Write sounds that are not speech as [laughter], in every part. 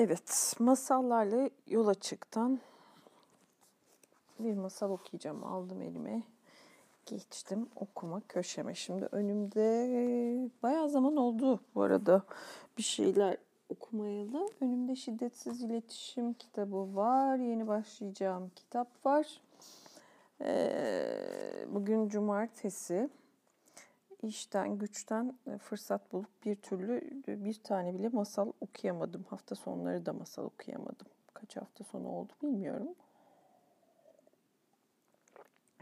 Evet, masallarla yola çıktan bir masal okuyacağım. Aldım elime, geçtim okuma köşeme. Şimdi önümde bayağı zaman oldu bu arada bir şeyler okumayalı. Önümde Şiddetsiz İletişim kitabı var. Yeni başlayacağım kitap var. Ee, bugün cumartesi işten güçten e, fırsat bulup bir türlü e, bir tane bile masal okuyamadım. Hafta sonları da masal okuyamadım. Kaç hafta sonu oldu bilmiyorum.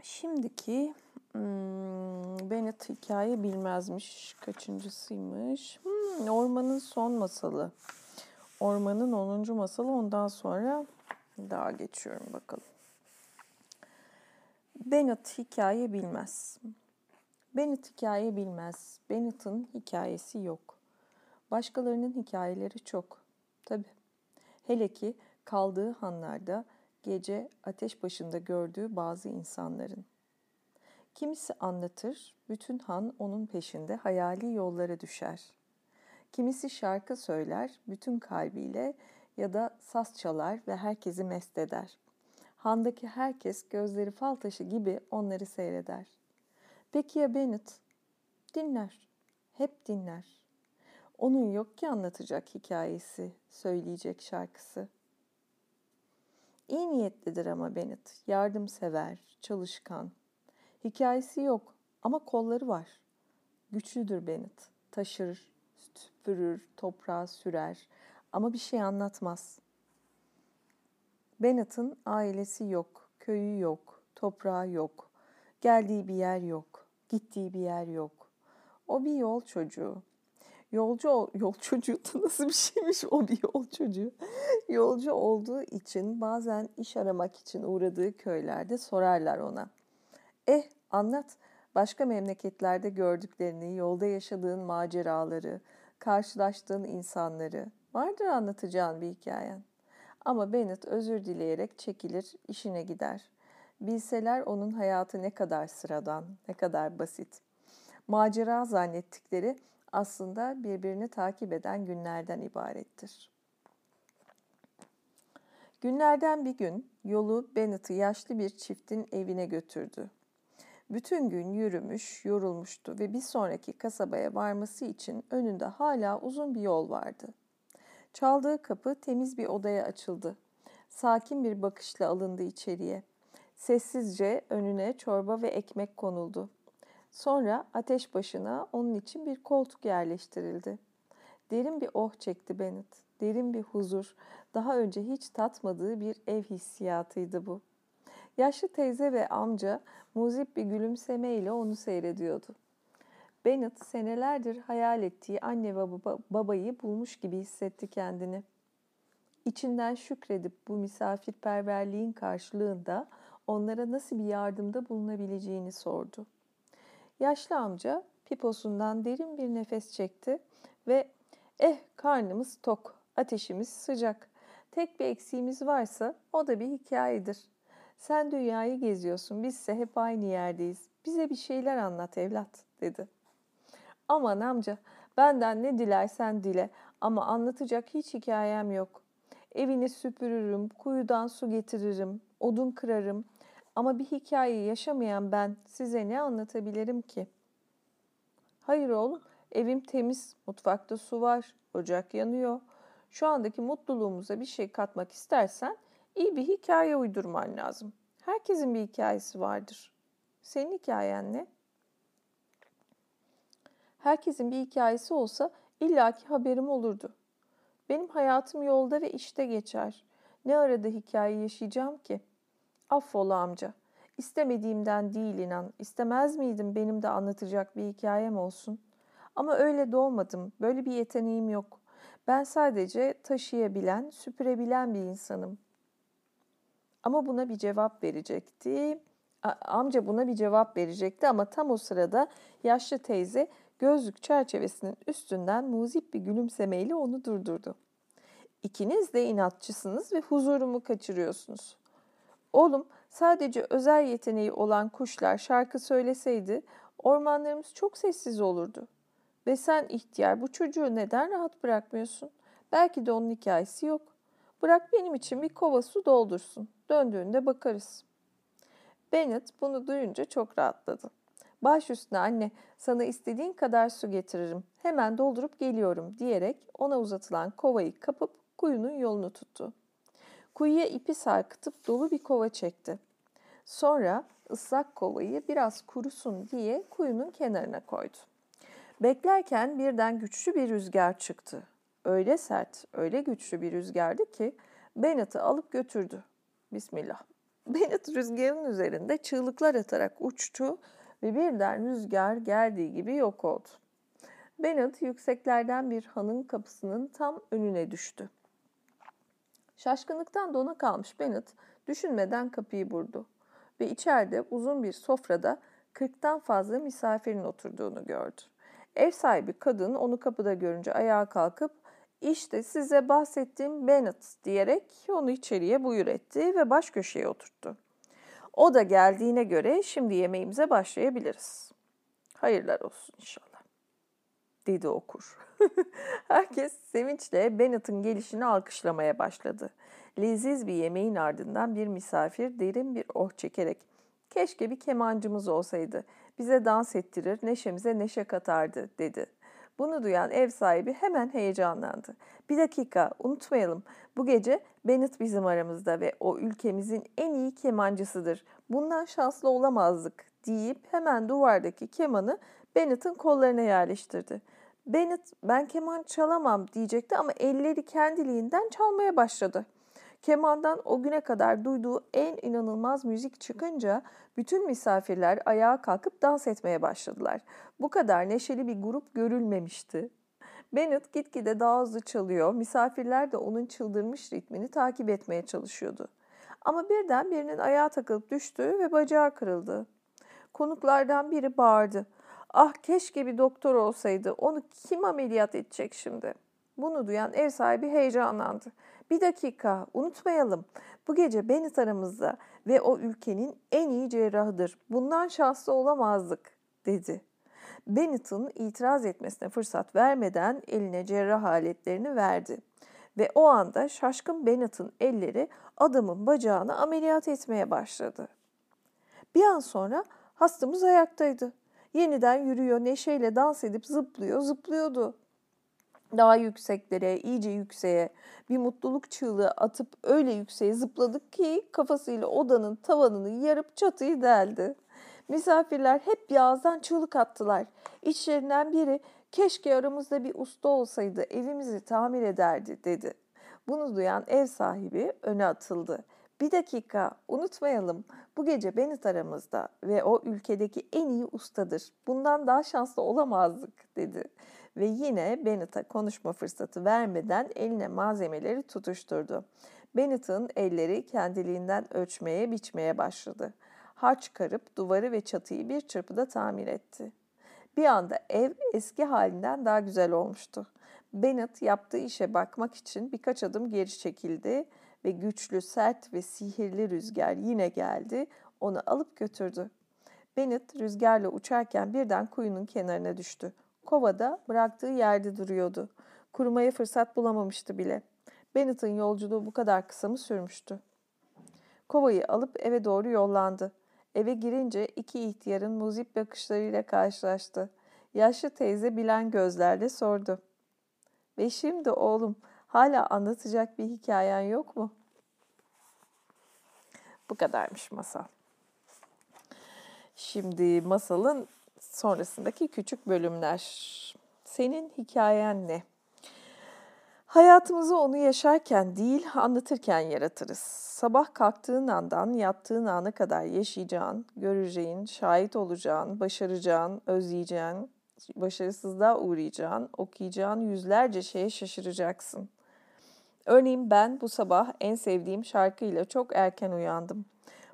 Şimdiki hmm, Bennett hikaye bilmezmiş. Kaçıncısıymış? Hmm, Ormanın son masalı. Ormanın 10. masalı ondan sonra daha geçiyorum bakalım. Bennett hikaye bilmez. Bennett hikaye bilmez. Bennett'ın hikayesi yok. Başkalarının hikayeleri çok. Tabi. Hele ki kaldığı hanlarda gece ateş başında gördüğü bazı insanların. Kimisi anlatır, bütün han onun peşinde hayali yollara düşer. Kimisi şarkı söyler, bütün kalbiyle ya da saz çalar ve herkesi mest eder. Handaki herkes gözleri fal taşı gibi onları seyreder. Peki ya Bennett? Dinler. Hep dinler. Onun yok ki anlatacak hikayesi, söyleyecek şarkısı. İyi niyetlidir ama Bennett. Yardımsever, çalışkan. Hikayesi yok ama kolları var. Güçlüdür Bennett. Taşır, süpürür, toprağa sürer ama bir şey anlatmaz. Bennett'ın ailesi yok, köyü yok, toprağı yok, geldiği bir yer yok. Gittiği bir yer yok. O bir yol çocuğu. Yolcu [laughs] yol çocuğu da nasıl bir şeymiş o bir yol çocuğu. Yolcu olduğu için bazen iş aramak için uğradığı köylerde sorarlar ona. Eh anlat başka memleketlerde gördüklerini, yolda yaşadığın maceraları, karşılaştığın insanları. Vardır anlatacağın bir hikayen. Ama Bennett özür dileyerek çekilir, işine gider. Bilseler onun hayatı ne kadar sıradan, ne kadar basit. Macera zannettikleri aslında birbirini takip eden günlerden ibarettir. Günlerden bir gün yolu Bennett'ı yaşlı bir çiftin evine götürdü. Bütün gün yürümüş, yorulmuştu ve bir sonraki kasabaya varması için önünde hala uzun bir yol vardı. Çaldığı kapı temiz bir odaya açıldı. Sakin bir bakışla alındı içeriye. Sessizce önüne çorba ve ekmek konuldu. Sonra ateş başına onun için bir koltuk yerleştirildi. Derin bir oh çekti Bennett. Derin bir huzur. Daha önce hiç tatmadığı bir ev hissiyatıydı bu. Yaşlı teyze ve amca muzip bir gülümsemeyle onu seyrediyordu. Bennett senelerdir hayal ettiği anne ve baba, babayı bulmuş gibi hissetti kendini. İçinden şükredip bu misafirperverliğin karşılığında onlara nasıl bir yardımda bulunabileceğini sordu. Yaşlı amca piposundan derin bir nefes çekti ve eh karnımız tok, ateşimiz sıcak. Tek bir eksiğimiz varsa o da bir hikayedir. Sen dünyayı geziyorsun, bizse hep aynı yerdeyiz. Bize bir şeyler anlat evlat, dedi. Aman amca, benden ne dilersen dile ama anlatacak hiç hikayem yok. Evini süpürürüm, kuyudan su getiririm, odun kırarım, ama bir hikaye yaşamayan ben size ne anlatabilirim ki? Hayır oğlum, evim temiz, mutfakta su var, ocak yanıyor. Şu andaki mutluluğumuza bir şey katmak istersen iyi bir hikaye uydurman lazım. Herkesin bir hikayesi vardır. Senin hikayen ne? Herkesin bir hikayesi olsa illaki haberim olurdu. Benim hayatım yolda ve işte geçer. Ne arada hikaye yaşayacağım ki?'' Affola amca. İstemediğimden değil inan. İstemez miydim benim de anlatacak bir hikayem olsun? Ama öyle doğmadım. Böyle bir yeteneğim yok. Ben sadece taşıyabilen, süpürebilen bir insanım. Ama buna bir cevap verecekti. Amca buna bir cevap verecekti ama tam o sırada yaşlı teyze gözlük çerçevesinin üstünden muzip bir gülümsemeyle onu durdurdu. İkiniz de inatçısınız ve huzurumu kaçırıyorsunuz. Oğlum sadece özel yeteneği olan kuşlar şarkı söyleseydi ormanlarımız çok sessiz olurdu. Ve sen ihtiyar bu çocuğu neden rahat bırakmıyorsun? Belki de onun hikayesi yok. Bırak benim için bir kova su doldursun. Döndüğünde bakarız. Bennett bunu duyunca çok rahatladı. Baş üstüne anne sana istediğin kadar su getiririm. Hemen doldurup geliyorum diyerek ona uzatılan kovayı kapıp kuyunun yolunu tuttu. Kuyuya ipi sarkıtıp dolu bir kova çekti. Sonra ıslak kovayı biraz kurusun diye kuyunun kenarına koydu. Beklerken birden güçlü bir rüzgar çıktı. Öyle sert, öyle güçlü bir rüzgardı ki Bennett'ı alıp götürdü. Bismillah. [laughs] Bennett rüzgarın üzerinde çığlıklar atarak uçtu ve birden rüzgar geldiği gibi yok oldu. Bennett yükseklerden bir hanın kapısının tam önüne düştü. Şaşkınlıktan dona kalmış Bennett düşünmeden kapıyı vurdu ve içeride uzun bir sofrada kırktan fazla misafirin oturduğunu gördü. Ev sahibi kadın onu kapıda görünce ayağa kalkıp işte size bahsettiğim Bennett diyerek onu içeriye buyur etti ve baş köşeye oturttu. O da geldiğine göre şimdi yemeğimize başlayabiliriz. Hayırlar olsun inşallah. Dedi okur. [laughs] Herkes sevinçle Bennett'ın gelişini alkışlamaya başladı. Leziz bir yemeğin ardından bir misafir derin bir oh çekerek keşke bir kemancımız olsaydı. Bize dans ettirir, neşemize neşe katardı dedi. Bunu duyan ev sahibi hemen heyecanlandı. Bir dakika unutmayalım bu gece Bennett bizim aramızda ve o ülkemizin en iyi kemancısıdır. Bundan şanslı olamazdık deyip hemen duvardaki kemanı Bennett'ın kollarına yerleştirdi. Bennett ben keman çalamam diyecekti ama elleri kendiliğinden çalmaya başladı. Kemandan o güne kadar duyduğu en inanılmaz müzik çıkınca bütün misafirler ayağa kalkıp dans etmeye başladılar. Bu kadar neşeli bir grup görülmemişti. Bennett gitgide daha hızlı çalıyor, misafirler de onun çıldırmış ritmini takip etmeye çalışıyordu. Ama birden birinin ayağa takılıp düştü ve bacağı kırıldı. Konuklardan biri bağırdı. Ah keşke bir doktor olsaydı, onu kim ameliyat edecek şimdi? Bunu duyan ev sahibi heyecanlandı. Bir dakika, unutmayalım. Bu gece Bennett aramızda ve o ülkenin en iyi cerrahıdır. Bundan şanslı olamazdık, dedi. Bennett'ın itiraz etmesine fırsat vermeden eline cerrah aletlerini verdi. Ve o anda şaşkın Bennett'ın elleri adamın bacağını ameliyat etmeye başladı. Bir an sonra hastamız ayaktaydı. Yeniden yürüyor, neşeyle dans edip zıplıyor, zıplıyordu daha yükseklere, iyice yükseğe bir mutluluk çığlığı atıp öyle yükseğe zıpladık ki kafasıyla odanın tavanını yarıp çatıyı deldi. Misafirler hep bir ağızdan çığlık attılar. İçlerinden biri keşke aramızda bir usta olsaydı evimizi tamir ederdi dedi. Bunu duyan ev sahibi öne atıldı. Bir dakika unutmayalım bu gece Bennett aramızda ve o ülkedeki en iyi ustadır. Bundan daha şanslı olamazdık dedi ve yine Bennett'a konuşma fırsatı vermeden eline malzemeleri tutuşturdu. Bennett'ın elleri kendiliğinden ölçmeye, biçmeye başladı. Harç karıp duvarı ve çatıyı bir çırpıda tamir etti. Bir anda ev eski halinden daha güzel olmuştu. Bennett yaptığı işe bakmak için birkaç adım geri çekildi ve güçlü, sert ve sihirli rüzgar yine geldi, onu alıp götürdü. Bennett rüzgarla uçarken birden kuyunun kenarına düştü. Kovada bıraktığı yerde duruyordu. Kurumaya fırsat bulamamıştı bile. Bennett'ın yolculuğu bu kadar kısa mı sürmüştü? Kovayı alıp eve doğru yollandı. Eve girince iki ihtiyarın muzip bakışlarıyla karşılaştı. Yaşlı teyze bilen gözlerle sordu. Ve şimdi oğlum hala anlatacak bir hikayen yok mu? Bu kadarmış masal. Şimdi masalın sonrasındaki küçük bölümler. Senin hikayen ne? Hayatımızı onu yaşarken değil, anlatırken yaratırız. Sabah kalktığın andan yattığın ana kadar yaşayacağın, göreceğin, şahit olacağın, başaracağın, özleyeceğin, başarısızlığa uğrayacağın, okuyacağın yüzlerce şeye şaşıracaksın. Örneğin ben bu sabah en sevdiğim şarkıyla çok erken uyandım.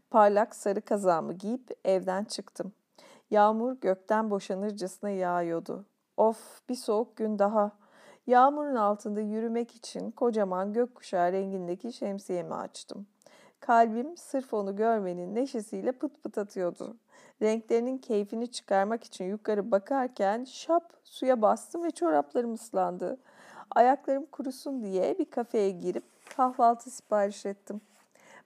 Parlak sarı kazağımı giyip evden çıktım. Yağmur gökten boşanırcasına yağıyordu. Of bir soğuk gün daha. Yağmurun altında yürümek için kocaman gökkuşağı rengindeki şemsiyemi açtım. Kalbim sırf onu görmenin neşesiyle pıt pıt atıyordu. Renklerinin keyfini çıkarmak için yukarı bakarken şap suya bastım ve çoraplarım ıslandı. Ayaklarım kurusun diye bir kafeye girip kahvaltı sipariş ettim.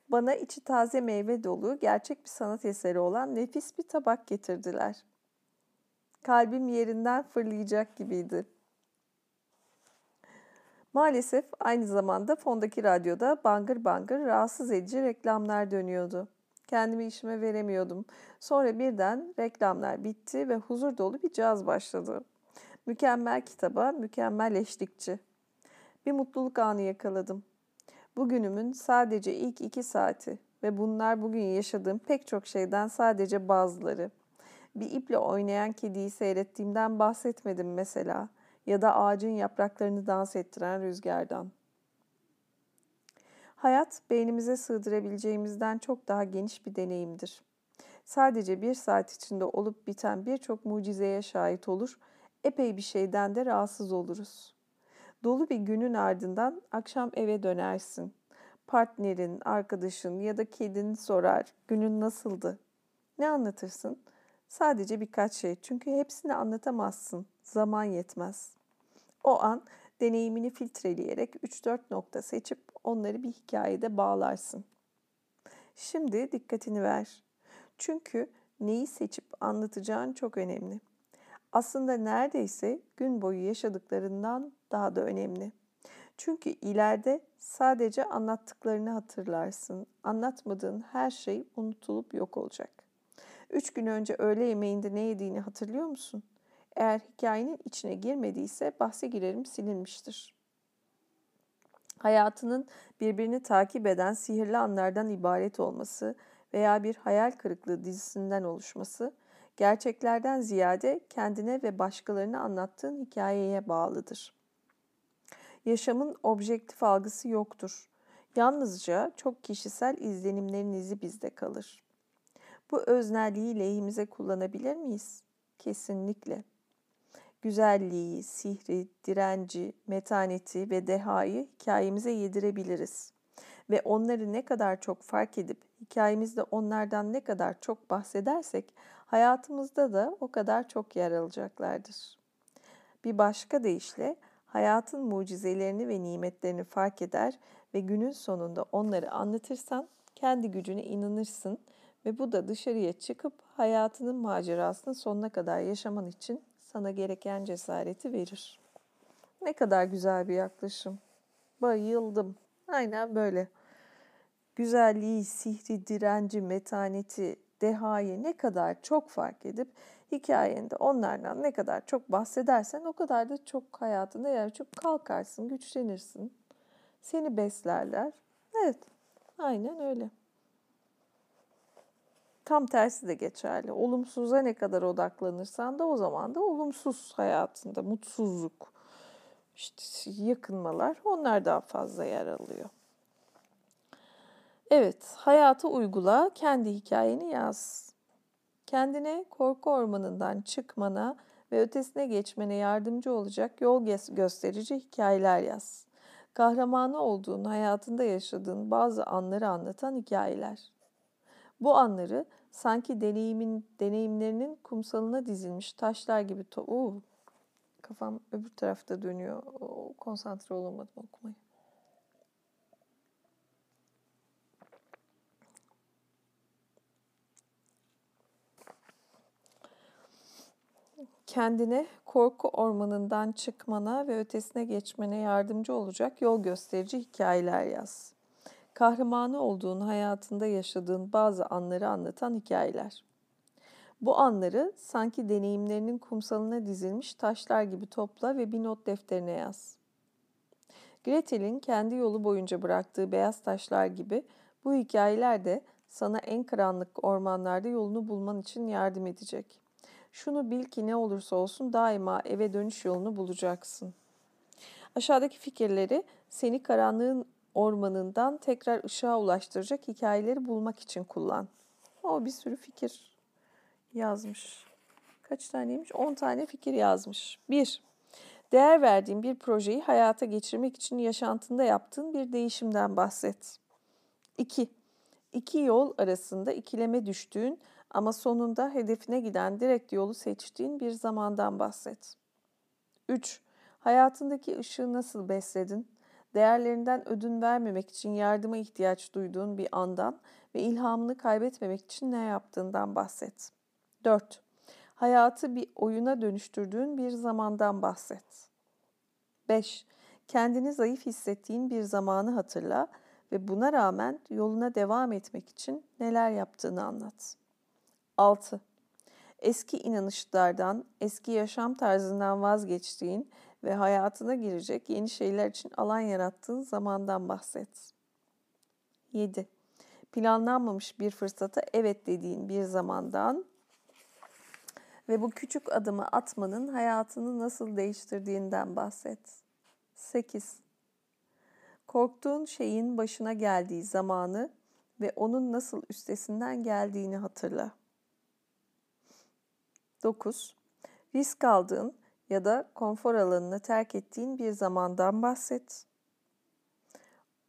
Bana içi taze meyve dolu, gerçek bir sanat eseri olan nefis bir tabak getirdiler. Kalbim yerinden fırlayacak gibiydi. Maalesef aynı zamanda fondaki radyoda bangır bangır rahatsız edici reklamlar dönüyordu. Kendimi işime veremiyordum. Sonra birden reklamlar bitti ve huzur dolu bir caz başladı. Mükemmel kitaba, mükemmel eşlikçi. Bir mutluluk anı yakaladım. Bugünümün sadece ilk iki saati ve bunlar bugün yaşadığım pek çok şeyden sadece bazıları. Bir iple oynayan kediyi seyrettiğimden bahsetmedim mesela ya da ağacın yapraklarını dans ettiren rüzgardan. Hayat beynimize sığdırabileceğimizden çok daha geniş bir deneyimdir. Sadece bir saat içinde olup biten birçok mucizeye şahit olur, epey bir şeyden de rahatsız oluruz. Dolu bir günün ardından akşam eve dönersin. Partnerin, arkadaşın ya da kedin sorar, günün nasıldı? Ne anlatırsın? Sadece birkaç şey çünkü hepsini anlatamazsın. Zaman yetmez. O an deneyimini filtreleyerek 3-4 nokta seçip onları bir hikayede bağlarsın. Şimdi dikkatini ver. Çünkü neyi seçip anlatacağın çok önemli. Aslında neredeyse gün boyu yaşadıklarından daha da önemli. Çünkü ileride sadece anlattıklarını hatırlarsın. Anlatmadığın her şey unutulup yok olacak. Üç gün önce öğle yemeğinde ne yediğini hatırlıyor musun? Eğer hikayenin içine girmediyse bahse girerim silinmiştir. Hayatının birbirini takip eden sihirli anlardan ibaret olması veya bir hayal kırıklığı dizisinden oluşması, gerçeklerden ziyade kendine ve başkalarına anlattığın hikayeye bağlıdır. Yaşamın objektif algısı yoktur. Yalnızca çok kişisel izlenimlerin izi bizde kalır. Bu öznelliği lehimize kullanabilir miyiz? Kesinlikle güzelliği, sihri, direnci, metaneti ve dehayı hikayemize yedirebiliriz. Ve onları ne kadar çok fark edip hikayemizde onlardan ne kadar çok bahsedersek hayatımızda da o kadar çok yer alacaklardır. Bir başka deyişle hayatın mucizelerini ve nimetlerini fark eder ve günün sonunda onları anlatırsan kendi gücüne inanırsın ve bu da dışarıya çıkıp hayatının macerasını sonuna kadar yaşaman için sana gereken cesareti verir. Ne kadar güzel bir yaklaşım. Bayıldım. Aynen böyle. Güzelliği, sihri, direnci, metaneti, dehayı ne kadar çok fark edip hikayende onlardan ne kadar çok bahsedersen o kadar da çok hayatında yer çok kalkarsın, güçlenirsin. Seni beslerler. Evet, aynen öyle. Tam tersi de geçerli. Olumsuza ne kadar odaklanırsan da o zaman da olumsuz hayatında mutsuzluk, işte yakınmalar onlar daha fazla yer alıyor. Evet, hayatı uygula, kendi hikayeni yaz. Kendine korku ormanından çıkmana ve ötesine geçmene yardımcı olacak yol gösterici hikayeler yaz. Kahramanı olduğun, hayatında yaşadığın bazı anları anlatan hikayeler. Bu anları sanki deneyimin deneyimlerinin kumsalına dizilmiş taşlar gibi to Oo, kafam öbür tarafta dönüyor. Oo, konsantre olamadım okumaya. Kendine korku ormanından çıkmana ve ötesine geçmene yardımcı olacak yol gösterici hikayeler yaz kahramanı olduğun hayatında yaşadığın bazı anları anlatan hikayeler. Bu anları sanki deneyimlerinin kumsalına dizilmiş taşlar gibi topla ve bir not defterine yaz. Gretel'in kendi yolu boyunca bıraktığı beyaz taşlar gibi bu hikayeler de sana en karanlık ormanlarda yolunu bulman için yardım edecek. Şunu bil ki ne olursa olsun daima eve dönüş yolunu bulacaksın. Aşağıdaki fikirleri seni karanlığın ormanından tekrar ışığa ulaştıracak hikayeleri bulmak için kullan. O bir sürü fikir yazmış. Kaç taneymiş? 10 tane fikir yazmış. 1. Değer verdiğin bir projeyi hayata geçirmek için yaşantında yaptığın bir değişimden bahset. 2. İki yol arasında ikileme düştüğün ama sonunda hedefine giden direkt yolu seçtiğin bir zamandan bahset. 3. Hayatındaki ışığı nasıl besledin? Değerlerinden ödün vermemek için yardıma ihtiyaç duyduğun bir andan ve ilhamını kaybetmemek için ne yaptığından bahset. 4. Hayatı bir oyuna dönüştürdüğün bir zamandan bahset. 5. Kendini zayıf hissettiğin bir zamanı hatırla ve buna rağmen yoluna devam etmek için neler yaptığını anlat. 6. Eski inanışlardan, eski yaşam tarzından vazgeçtiğin ve hayatına girecek yeni şeyler için alan yarattığın zamandan bahset. 7. Planlanmamış bir fırsata evet dediğin bir zamandan ve bu küçük adımı atmanın hayatını nasıl değiştirdiğinden bahset. 8. Korktuğun şeyin başına geldiği zamanı ve onun nasıl üstesinden geldiğini hatırla. 9. Risk aldığın ya da konfor alanını terk ettiğin bir zamandan bahset.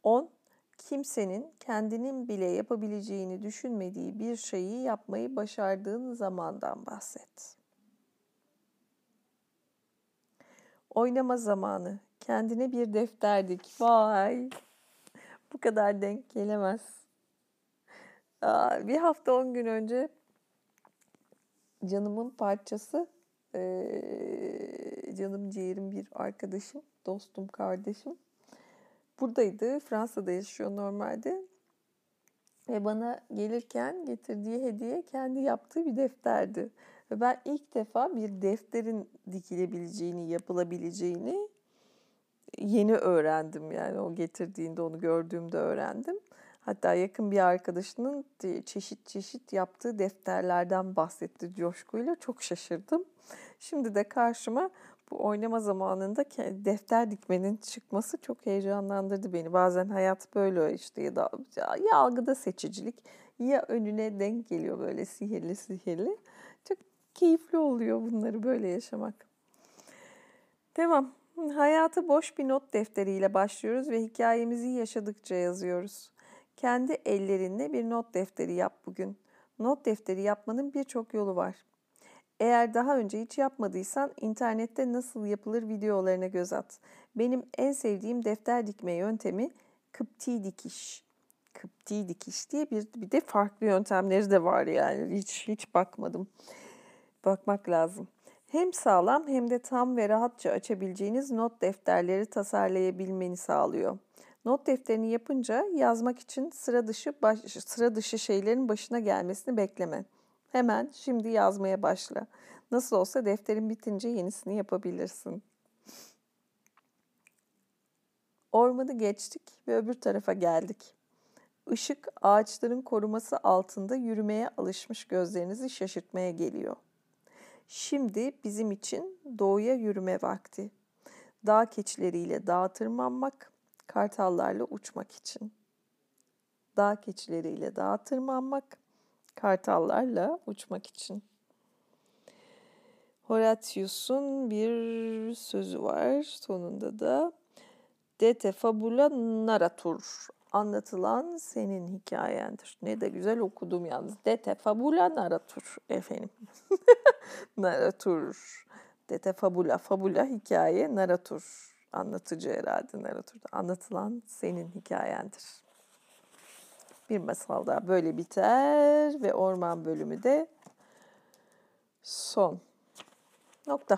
10. Kimsenin kendinin bile yapabileceğini düşünmediği bir şeyi yapmayı başardığın zamandan bahset. Oynama zamanı. Kendine bir defterdik. Vay! Bu kadar denk gelemez. Aa, bir hafta on gün önce canımın parçası ee, canım ciğerim bir arkadaşım, dostum, kardeşim. Buradaydı. Fransa'da yaşıyor normalde. Ve bana gelirken getirdiği hediye kendi yaptığı bir defterdi. Ve ben ilk defa bir defterin dikilebileceğini, yapılabileceğini yeni öğrendim. Yani o getirdiğinde onu gördüğümde öğrendim. Hatta yakın bir arkadaşının çeşit çeşit yaptığı defterlerden bahsetti coşkuyla. Çok şaşırdım. Şimdi de karşıma bu oynama zamanında defter dikmenin çıkması çok heyecanlandırdı beni. Bazen hayat böyle işte ya da ya algıda seçicilik ya önüne denk geliyor böyle sihirli sihirli. Çok keyifli oluyor bunları böyle yaşamak. Devam. Hayatı boş bir not defteriyle başlıyoruz ve hikayemizi yaşadıkça yazıyoruz. Kendi ellerinle bir not defteri yap bugün. Not defteri yapmanın birçok yolu var. Eğer daha önce hiç yapmadıysan internette nasıl yapılır videolarına göz at. Benim en sevdiğim defter dikme yöntemi kıpti dikiş. Kıpti dikiş diye bir, bir de farklı yöntemleri de var yani hiç hiç bakmadım. Bakmak lazım. Hem sağlam hem de tam ve rahatça açabileceğiniz not defterleri tasarlayabilmeni sağlıyor. Not defterini yapınca yazmak için sıra dışı baş, sıra dışı şeylerin başına gelmesini bekleme. Hemen şimdi yazmaya başla. Nasıl olsa defterin bitince yenisini yapabilirsin. Ormanı geçtik ve öbür tarafa geldik. Işık ağaçların koruması altında yürümeye alışmış gözlerinizi şaşırtmaya geliyor. Şimdi bizim için doğuya yürüme vakti. Dağ keçileriyle dağa tırmanmak, kartallarla uçmak için. Dağ keçileriyle dağa tırmanmak, kartallarla uçmak için. Horatius'un bir sözü var sonunda da De te fabula narratur anlatılan senin hikayendir. Ne de güzel okudum yalnız. De te fabula narratur efendim. [laughs] narratur. De te fabula, fabula hikaye, narratur. Anlatıcı herhalde narratur. Anlatılan senin hikayendir. Bir masal daha böyle biter ve orman bölümü de son. Nokta.